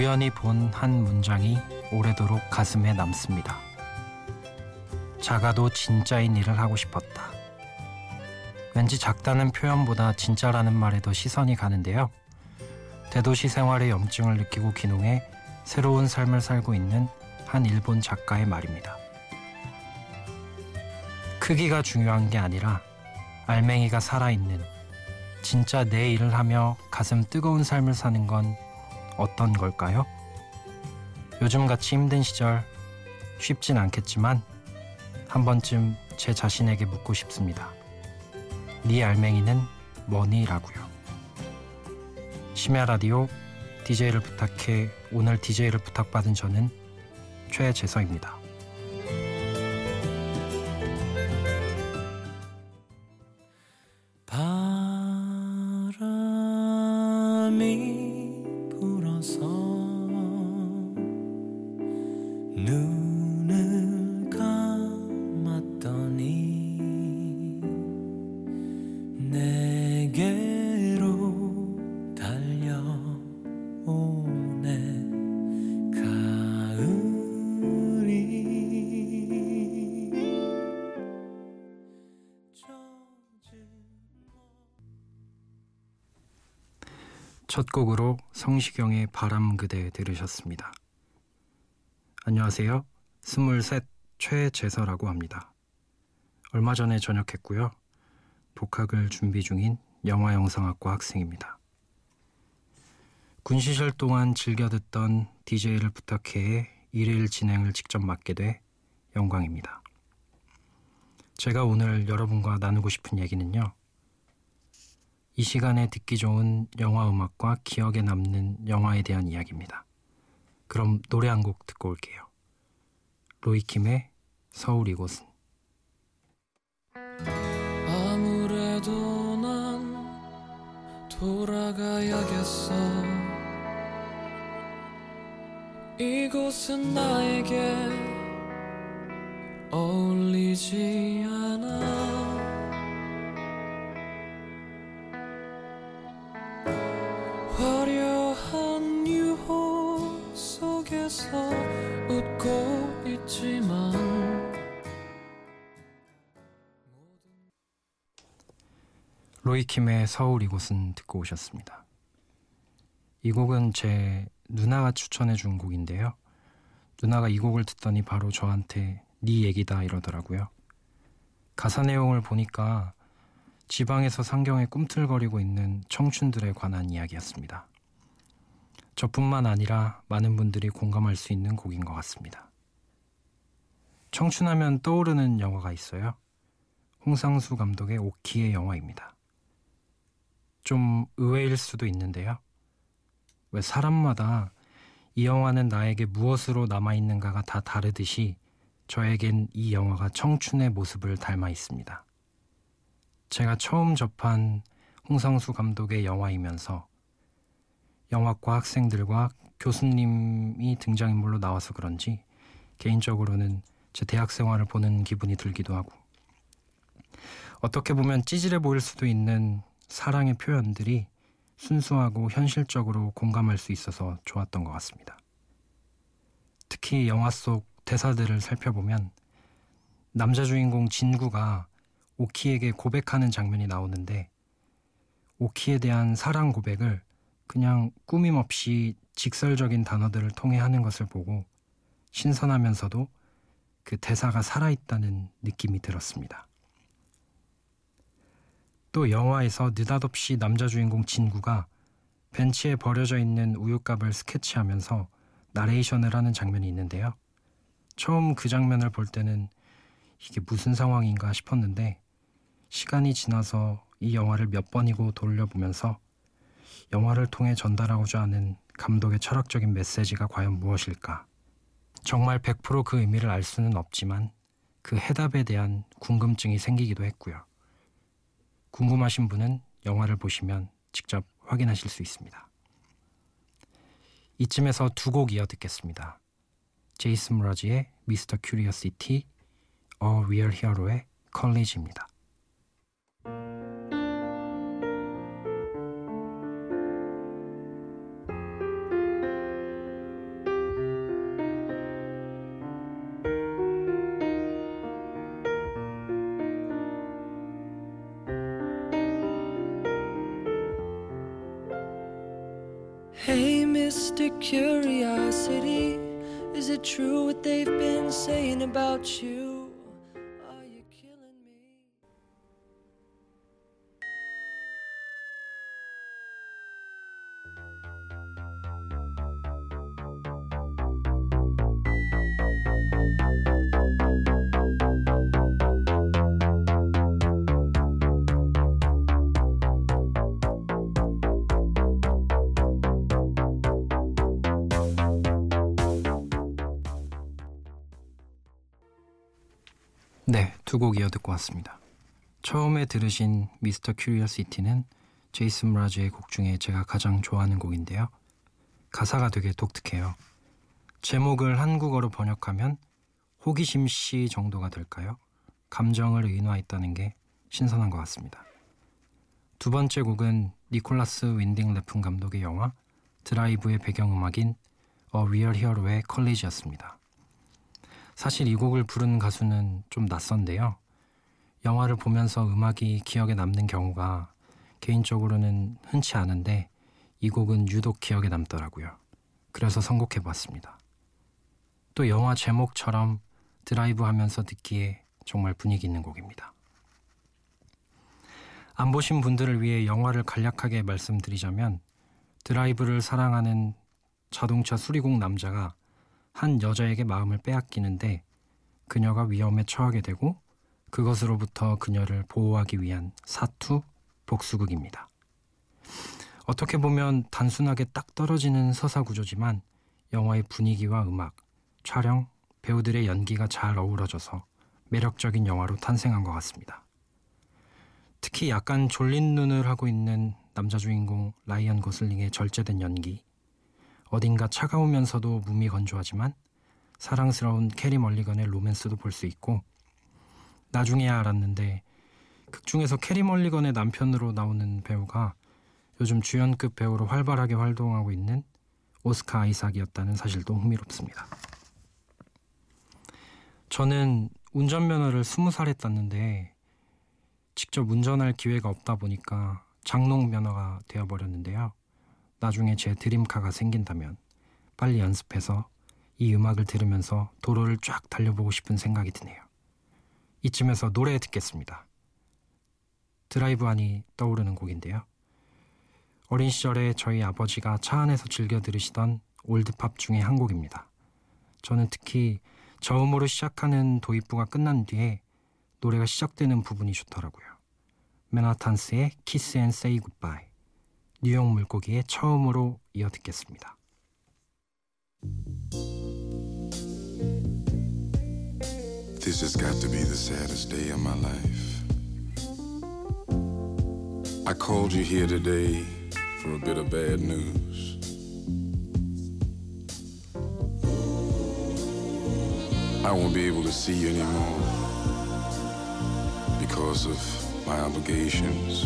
우연히 본 한 문장이 오래도록 가슴에 남습니다. 작아도 진짜인 일을 하고 싶었다. 왠지 작다는 표현보다 진짜라는 말에 더 시선이 가는데요. 대도시 생활의 염증을 느끼고 기농해 새로운 삶을 살고 있는 한 일본 작가의 말입니다. 크기가 중요한 게 아니라 알맹이가 살아있는 진짜 내 일을 하며 가슴 뜨거운 삶을 사는 건 어떤 걸까요? 요즘같이 힘든 시절 쉽진 않겠지만 한 번쯤 제 자신에게 묻고 싶습니다. 네 알맹이는 뭐니?라고요. 심야 라디오 DJ를 부탁해 오늘 DJ를 부탁받은 저는 최재서입니다. 첫 곡으로 성시경의 바람 그대 들으셨습니다. 안녕하세요. 스물셋 최재서라고 합니다. 얼마 전에 전역했고요. 독학을 준비 중인 영화영상학과 학생입니다. 군 시절 동안 즐겨 듣던 DJ를 부탁해 일일 진행을 직접 맡게 돼 영광입니다. 제가 오늘 여러분과 나누고 싶은 얘기는요. 이 시간에 듣기 좋은 영화 음악과 기억에 남는 영화에 대한 이야기입니다. 그럼 노래 한 곡 듣고 올게요. 로이킴의 서울 이곳은 아무래도 난 돌아가야겠어 이곳은 나에게 어울리지 로이킴의 서울 이곳은 듣고 오셨습니다. 이 곡은 제 누나가 추천해 준 곡인데요. 누나가 이 곡을 듣더니 바로 저한테 네 얘기다 이러더라고요. 가사 내용을 보니까 지방에서 상경에 꿈틀거리고 있는 청춘들에 관한 이야기였습니다. 저뿐만 아니라 많은 분들이 공감할 수 있는 곡인 것 같습니다. 청춘하면 떠오르는 영화가 있어요. 홍상수 감독의 오키의 영화입니다. 좀 의외일 수도 있는데요. 왜 사람마다 이 영화는 나에게 무엇으로 남아있는가가 다 다르듯이 저에겐 이 영화가 청춘의 모습을 닮아 있습니다. 제가 처음 접한 홍상수 감독의 영화이면서 영화과 학생들과 교수님이 등장인물로 나와서 그런지 개인적으로는 제 대학 생활을 보는 기분이 들기도 하고 어떻게 보면 찌질해 보일 수도 있는 사랑의 표현들이 순수하고 현실적으로 공감할 수 있어서 좋았던 것 같습니다. 특히 영화 속 대사들을 살펴보면 남자 주인공 진구가 오키에게 고백하는 장면이 나오는데 오키에 대한 사랑 고백을 그냥 꾸밈 없이 직설적인 단어들을 통해 하는 것을 보고 신선하면서도 그 대사가 살아있다는 느낌이 들었습니다. 또 영화에서 느닷없이 남자 주인공 진구가 벤치에 버려져 있는 우유값을 스케치하면서 나레이션을 하는 장면이 있는데요. 처음 그 장면을 볼 때는 이게 무슨 상황인가 싶었는데 시간이 지나서 이 영화를 몇 번이고 돌려보면서 영화를 통해 전달하고자 하는 감독의 철학적인 메시지가 과연 무엇일까? 정말 100%그 의미를 알 수는 없지만 그 해답에 대한 궁금증이 생기기도 했고요. 궁금하신 분은 영화를 보시면 직접 확인하실 수 있습니다. 이쯤에서 두 곡 이어 듣겠습니다. 제이슨 므라즈의 Mr. Curiosity, A Real Hero의 College입니다. About you? 두 곡 이어 듣고 왔습니다. 처음에 들으신 Mr. Curiosity는 제이슨 므라즈의 곡 중에 제가 가장 좋아하는 곡인데요. 가사가 되게 독특해요. 제목을 한국어로 번역하면 호기심 씨 정도가 될까요? 감정을 의인화했다는 게 신선한 것 같습니다. 두 번째 곡은 니콜라스 윈딩 레픈 감독의 영화 드라이브의 배경음악인 A Real Hero의 College였습니다. 사실 이 곡을 부른 가수는 좀 낯선데요. 영화를 보면서 음악이 기억에 남는 경우가 개인적으로는 흔치 않은데 이 곡은 유독 기억에 남더라고요. 그래서 선곡해 봤습니다. 또 영화 제목처럼 드라이브 하면서 듣기에 정말 분위기 있는 곡입니다. 안 보신 분들을 위해 영화를 간략하게 말씀드리자면 드라이브를 사랑하는 자동차 수리공 남자가 한 여자에게 마음을 빼앗기는데 그녀가 위험에 처하게 되고 그것으로부터 그녀를 보호하기 위한 사투 복수극입니다. 어떻게 보면 단순하게 딱 떨어지는 서사 구조지만 영화의 분위기와 음악, 촬영, 배우들의 연기가 잘 어우러져서 매력적인 영화로 탄생한 것 같습니다. 특히 약간 졸린 눈을 하고 있는 남자 주인공 라이언 고슬링의 절제된 연기, 어딘가 차가우면서도 무미건조하지만 사랑스러운 캐리 멀리건의 로맨스도 볼 수 있고 나중에야 알았는데 극 중에서 캐리 멀리건의 남편으로 나오는 배우가 요즘 주연급 배우로 활발하게 활동하고 있는 오스카 아이삭이었다는 사실도 흥미롭습니다. 저는 운전면허를 스무 살에 땄는데 직접 운전할 기회가 없다 보니까 장롱 면허가 되어버렸는데요. 나중에 제 드림카가 생긴다면 빨리 연습해서 이 음악을 들으면서 도로를 쫙 달려보고 싶은 생각이 드네요. 이쯤에서 노래 듣겠습니다. 드라이브하니 떠오르는 곡인데요. 어린 시절에 저희 아버지가 차 안에서 즐겨 들으시던 올드팝 중에 한 곡입니다. 저는 특히 저음으로 시작하는 도입부가 끝난 뒤에 노래가 시작되는 부분이 좋더라고요. 맨하탄스의 키스 앤 세이 굿바이 뉴욕 물고기의 처음으로 이어 듣겠습니다. This has got to be the saddest day of my life. I called you here today for a bit of bad news. I won't be able to see you anymore because of my obligations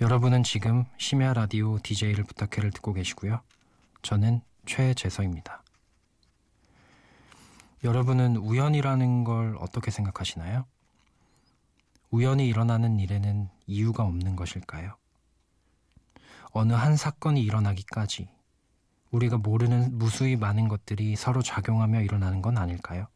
여러분은 지금 심야 라디오 DJ를 부탁해를 듣고 계시고요. 저는 최재서입니다. 여러분은 우연이라는 걸 어떻게 생각하시나요? 우연히 일어나는 일에는 이유가 없는 것일까요? 어느 한 사건이 일어나기까지 우리가 모르는 무수히 많은 것들이 서로 작용하며 일어나는 건 아닐까요?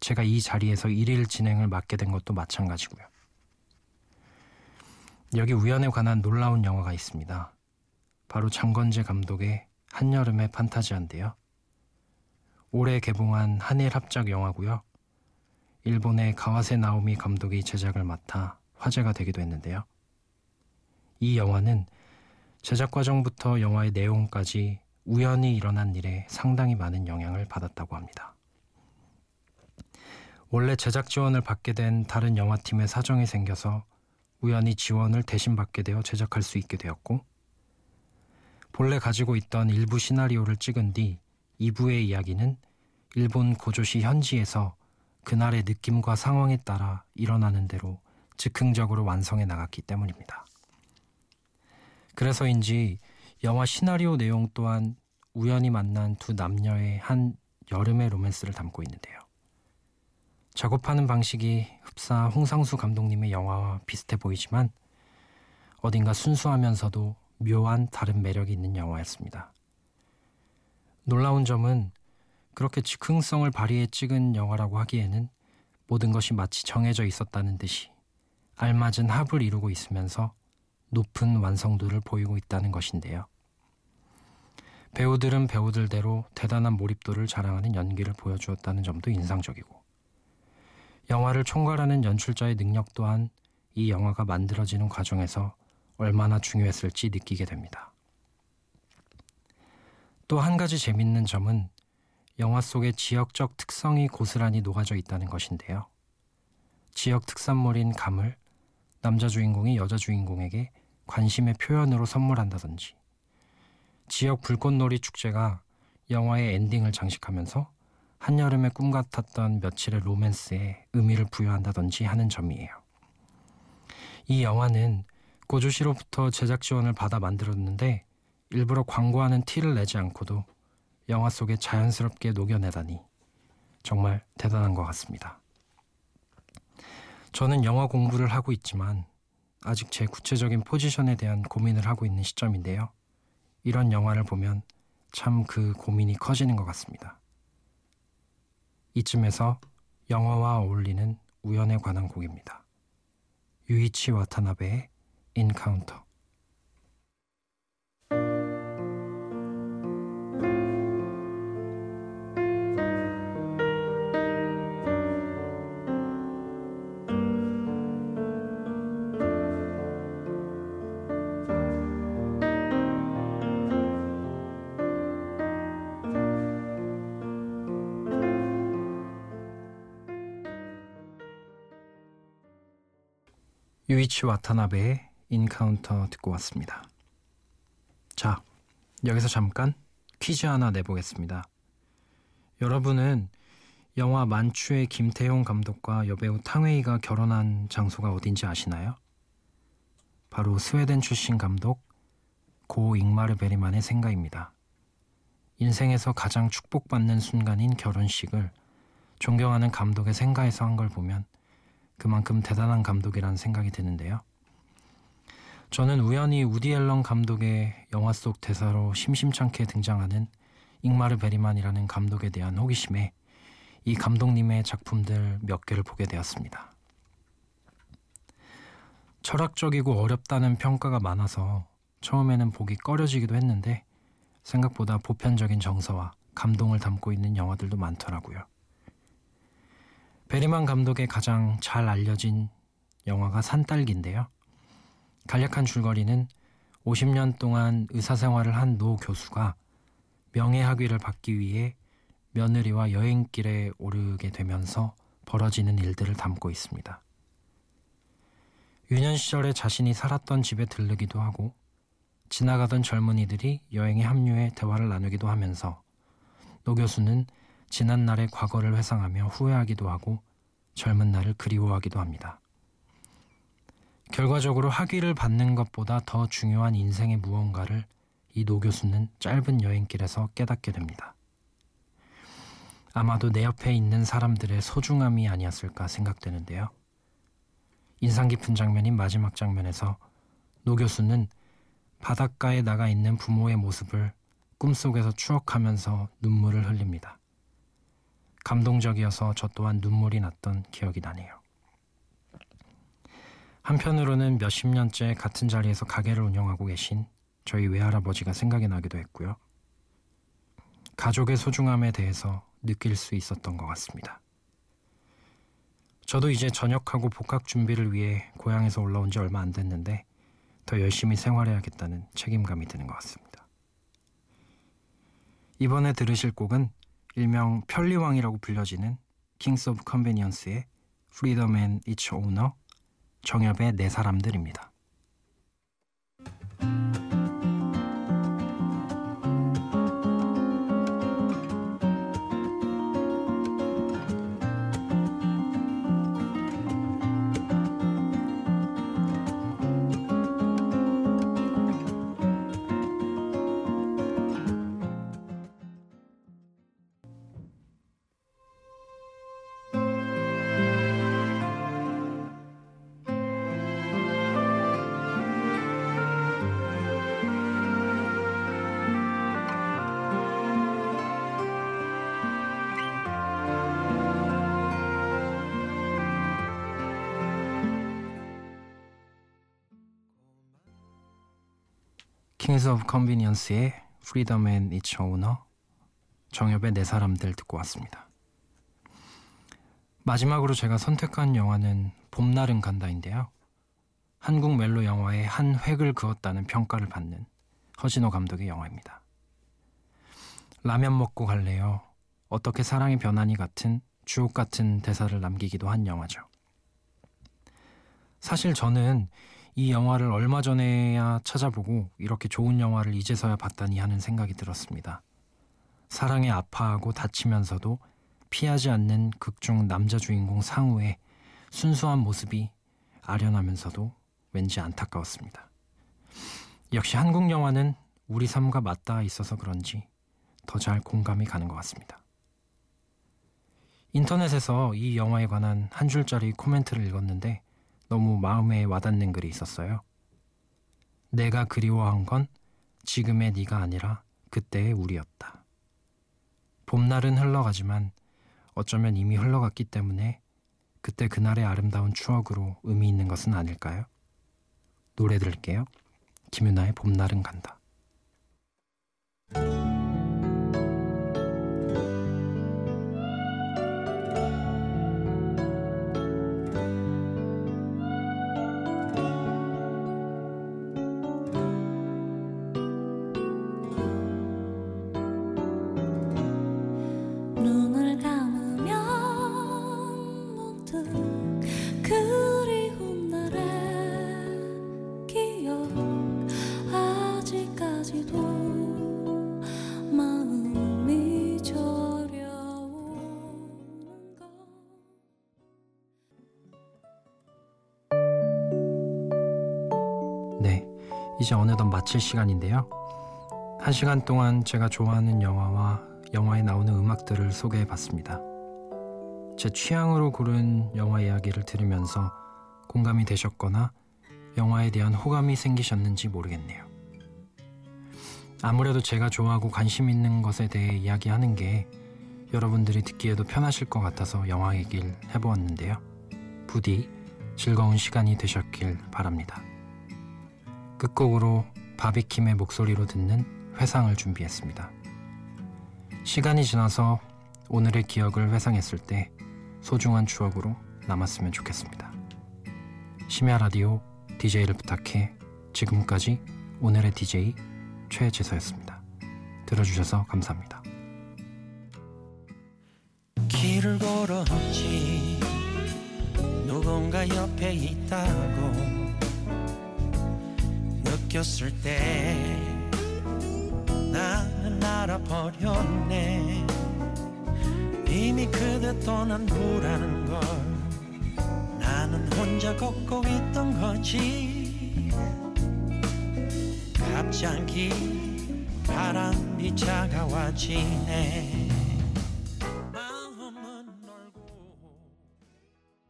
제가 이 자리에서 일일 진행을 맡게 된 것도 마찬가지고요. 여기 우연에 관한 놀라운 영화가 있습니다. 바로 장건재 감독의 한여름의 판타지한데요. 올해 개봉한 한일 합작 영화고요. 일본의 가와세 나오미 감독이 제작을 맡아 화제가 되기도 했는데요. 이 영화는 제작 과정부터 영화의 내용까지 우연히 일어난 일에 상당히 많은 영향을 받았다고 합니다. 원래 제작 지원을 받게 된 다른 영화팀의 사정이 생겨서 우연히 지원을 대신 받게 되어 제작할 수 있게 되었고 본래 가지고 있던 일부 시나리오를 찍은 뒤 2부의 이야기는 일본 고조시 현지에서 그날의 느낌과 상황에 따라 일어나는 대로 즉흥적으로 완성해 나갔기 때문입니다. 그래서인지 영화 시나리오 내용 또한 우연히 만난 두 남녀의 한 여름의 로맨스를 담고 있는데요. 작업하는 방식이 흡사 홍상수 감독님의 영화와 비슷해 보이지만 어딘가 순수하면서도 묘한 다른 매력이 있는 영화였습니다. 놀라운 점은 그렇게 즉흥성을 발휘해 찍은 영화라고 하기에는 모든 것이 마치 정해져 있었다는 듯이 알맞은 합을 이루고 있으면서 높은 완성도를 보이고 있다는 것인데요. 배우들은 배우들대로 대단한 몰입도를 자랑하는 연기를 보여주었다는 점도 인상적이고 영화를 총괄하는 연출자의 능력 또한 이 영화가 만들어지는 과정에서 얼마나 중요했을지 느끼게 됩니다. 또 한 가지 재밌는 점은 영화 속의 지역적 특성이 고스란히 녹아져 있다는 것인데요. 지역 특산물인 감을 남자 주인공이 여자 주인공에게 관심의 표현으로 선물한다든지 지역 불꽃놀이 축제가 영화의 엔딩을 장식하면서 한여름의 꿈 같았던 며칠의 로맨스에 의미를 부여한다든지 하는 점이에요. 이 영화는 고조시로부터 제작 지원을 받아 만들었는데 일부러 광고하는 티를 내지 않고도 영화 속에 자연스럽게 녹여내다니 정말 대단한 것 같습니다. 저는 영화 공부를 하고 있지만 아직 제 구체적인 포지션에 대한 고민을 하고 있는 시점인데요. 이런 영화를 보면 참 그 고민이 커지는 것 같습니다. 이쯤에서 영화와 어울리는 우연에 관한 곡입니다. 유이치 와타나베의 Encounter 유이치 와타나베의 Encounter 듣고 왔습니다. 자, 여기서 잠깐 퀴즈 하나 내보겠습니다. 여러분은 영화 만추의 김태용 감독과 여배우 탕웨이가 결혼한 장소가 어딘지 아시나요? 바로 스웨덴 출신 감독 고 잉마르 베리만의 생가입니다. 인생에서 가장 축복받는 순간인 결혼식을 존경하는 감독의 생가에서 한 걸 보면 그만큼 대단한 감독이라는 생각이 드는데요. 저는 우연히 우디 앨런 감독의 영화 속 대사로 심심찮게 등장하는 잉마르 베리만이라는 감독에 대한 호기심에 이 감독님의 작품들 몇 개를 보게 되었습니다. 철학적이고 어렵다는 평가가 많아서 처음에는 보기 꺼려지기도 했는데 생각보다 보편적인 정서와 감동을 담고 있는 영화들도 많더라고요. 베리만 감독의 가장 잘 알려진 영화가 산딸기인데요. 간략한 줄거리는 50년 동안 의사 생활을 한 노 교수가 명예학위를 받기 위해 며느리와 여행길에 오르게 되면서 벌어지는 일들을 담고 있습니다. 유년 시절에 자신이 살았던 집에 들르기도 하고 지나가던 젊은이들이 여행에 합류해 대화를 나누기도 하면서 노 교수는 지난 날의 과거를 회상하며 후회하기도 하고 젊은 날을 그리워하기도 합니다. 결과적으로 학위를 받는 것보다 더 중요한 인생의 무언가를 이 노 교수는 짧은 여행길에서 깨닫게 됩니다. 아마도 내 옆에 있는 사람들의 소중함이 아니었을까 생각되는데요. 인상 깊은 장면인 마지막 장면에서 노 교수는 바닷가에 나가 있는 부모의 모습을 꿈속에서 추억하면서 눈물을 흘립니다. 감동적이어서 저 또한 눈물이 났던 기억이 나네요. 한편으로는 몇십 년째 같은 자리에서 가게를 운영하고 계신 저희 외할아버지가 생각이 나기도 했고요. 가족의 소중함에 대해서 느낄 수 있었던 것 같습니다. 저도 이제 전역하고 복학 준비를 위해 고향에서 올라온 지 얼마 안 됐는데 더 열심히 생활해야겠다는 책임감이 드는 것 같습니다. 이번에 들으실 곡은 일명 편리왕이라고 불려지는 Kings of Convenience의 Freedom and Its Owner 정엽의 내 사람들입니다. Kings of Convenience의 Freedom and Its Owner 정엽의 내 사람들 듣고 왔습니다. 마지막으로 제가 선택한 영화는 봄날은 간다인데요. 한국 멜로 영화의 한 획을 그었다는 평가를 받는 허진호 감독의 영화입니다. 라면 먹고 갈래요. 어떻게 사랑이 변하니 같은 주옥 같은 대사를 남기기도 한 영화죠. 사실 저는 이 영화를 얼마 전에야 찾아보고 이렇게 좋은 영화를 이제서야 봤다니 하는 생각이 들었습니다. 사랑에 아파하고 다치면서도 피하지 않는 극중 남자 주인공 상우의 순수한 모습이 아련하면서도 왠지 안타까웠습니다. 역시 한국 영화는 우리 삶과 맞닿아 있어서 그런지 더 잘 공감이 가는 것 같습니다. 인터넷에서 이 영화에 관한 한 줄짜리 코멘트를 읽었는데 너무 마음에 와닿는 글이 있었어요. 내가 그리워한 건 지금의 네가 아니라 그때의 우리였다. 봄날은 흘러가지만 어쩌면 이미 흘러갔기 때문에 그때 그날의 아름다운 추억으로 의미 있는 것은 아닐까요? 노래 들을게요. 김윤아의 봄날은 간다. 이제 어느덧 마칠 시간인데요. 한 시간 동안 제가 좋아하는 영화와 영화에 나오는 음악들을 소개해 봤습니다. 제 취향으로 고른 영화 이야기를 들으면서 공감이 되셨거나 영화에 대한 호감이 생기셨는지 모르겠네요. 아무래도 제가 좋아하고 관심 있는 것에 대해 이야기하는 게 여러분들이 듣기에도 편하실 것 같아서 영화 얘기를 해보았는데요. 부디 즐거운 시간이 되셨길 바랍니다. 끝곡으로 바비킴의 목소리로 듣는 회상을 준비했습니다. 시간이 지나서 오늘의 기억을 회상했을 때 소중한 추억으로 남았으면 좋겠습니다. 심야 라디오 DJ를 부탁해 지금까지 오늘의 DJ 최재서였습니다. 들어주셔서 감사합니다. 길을 걸었지 누군가 옆에 있다고 느꼈을 때 나는 알아버렸네. 이미 그대 떠난 후라는 걸 나는 혼자 걷고 있던 거지. 갑자기 바람이 차가워지네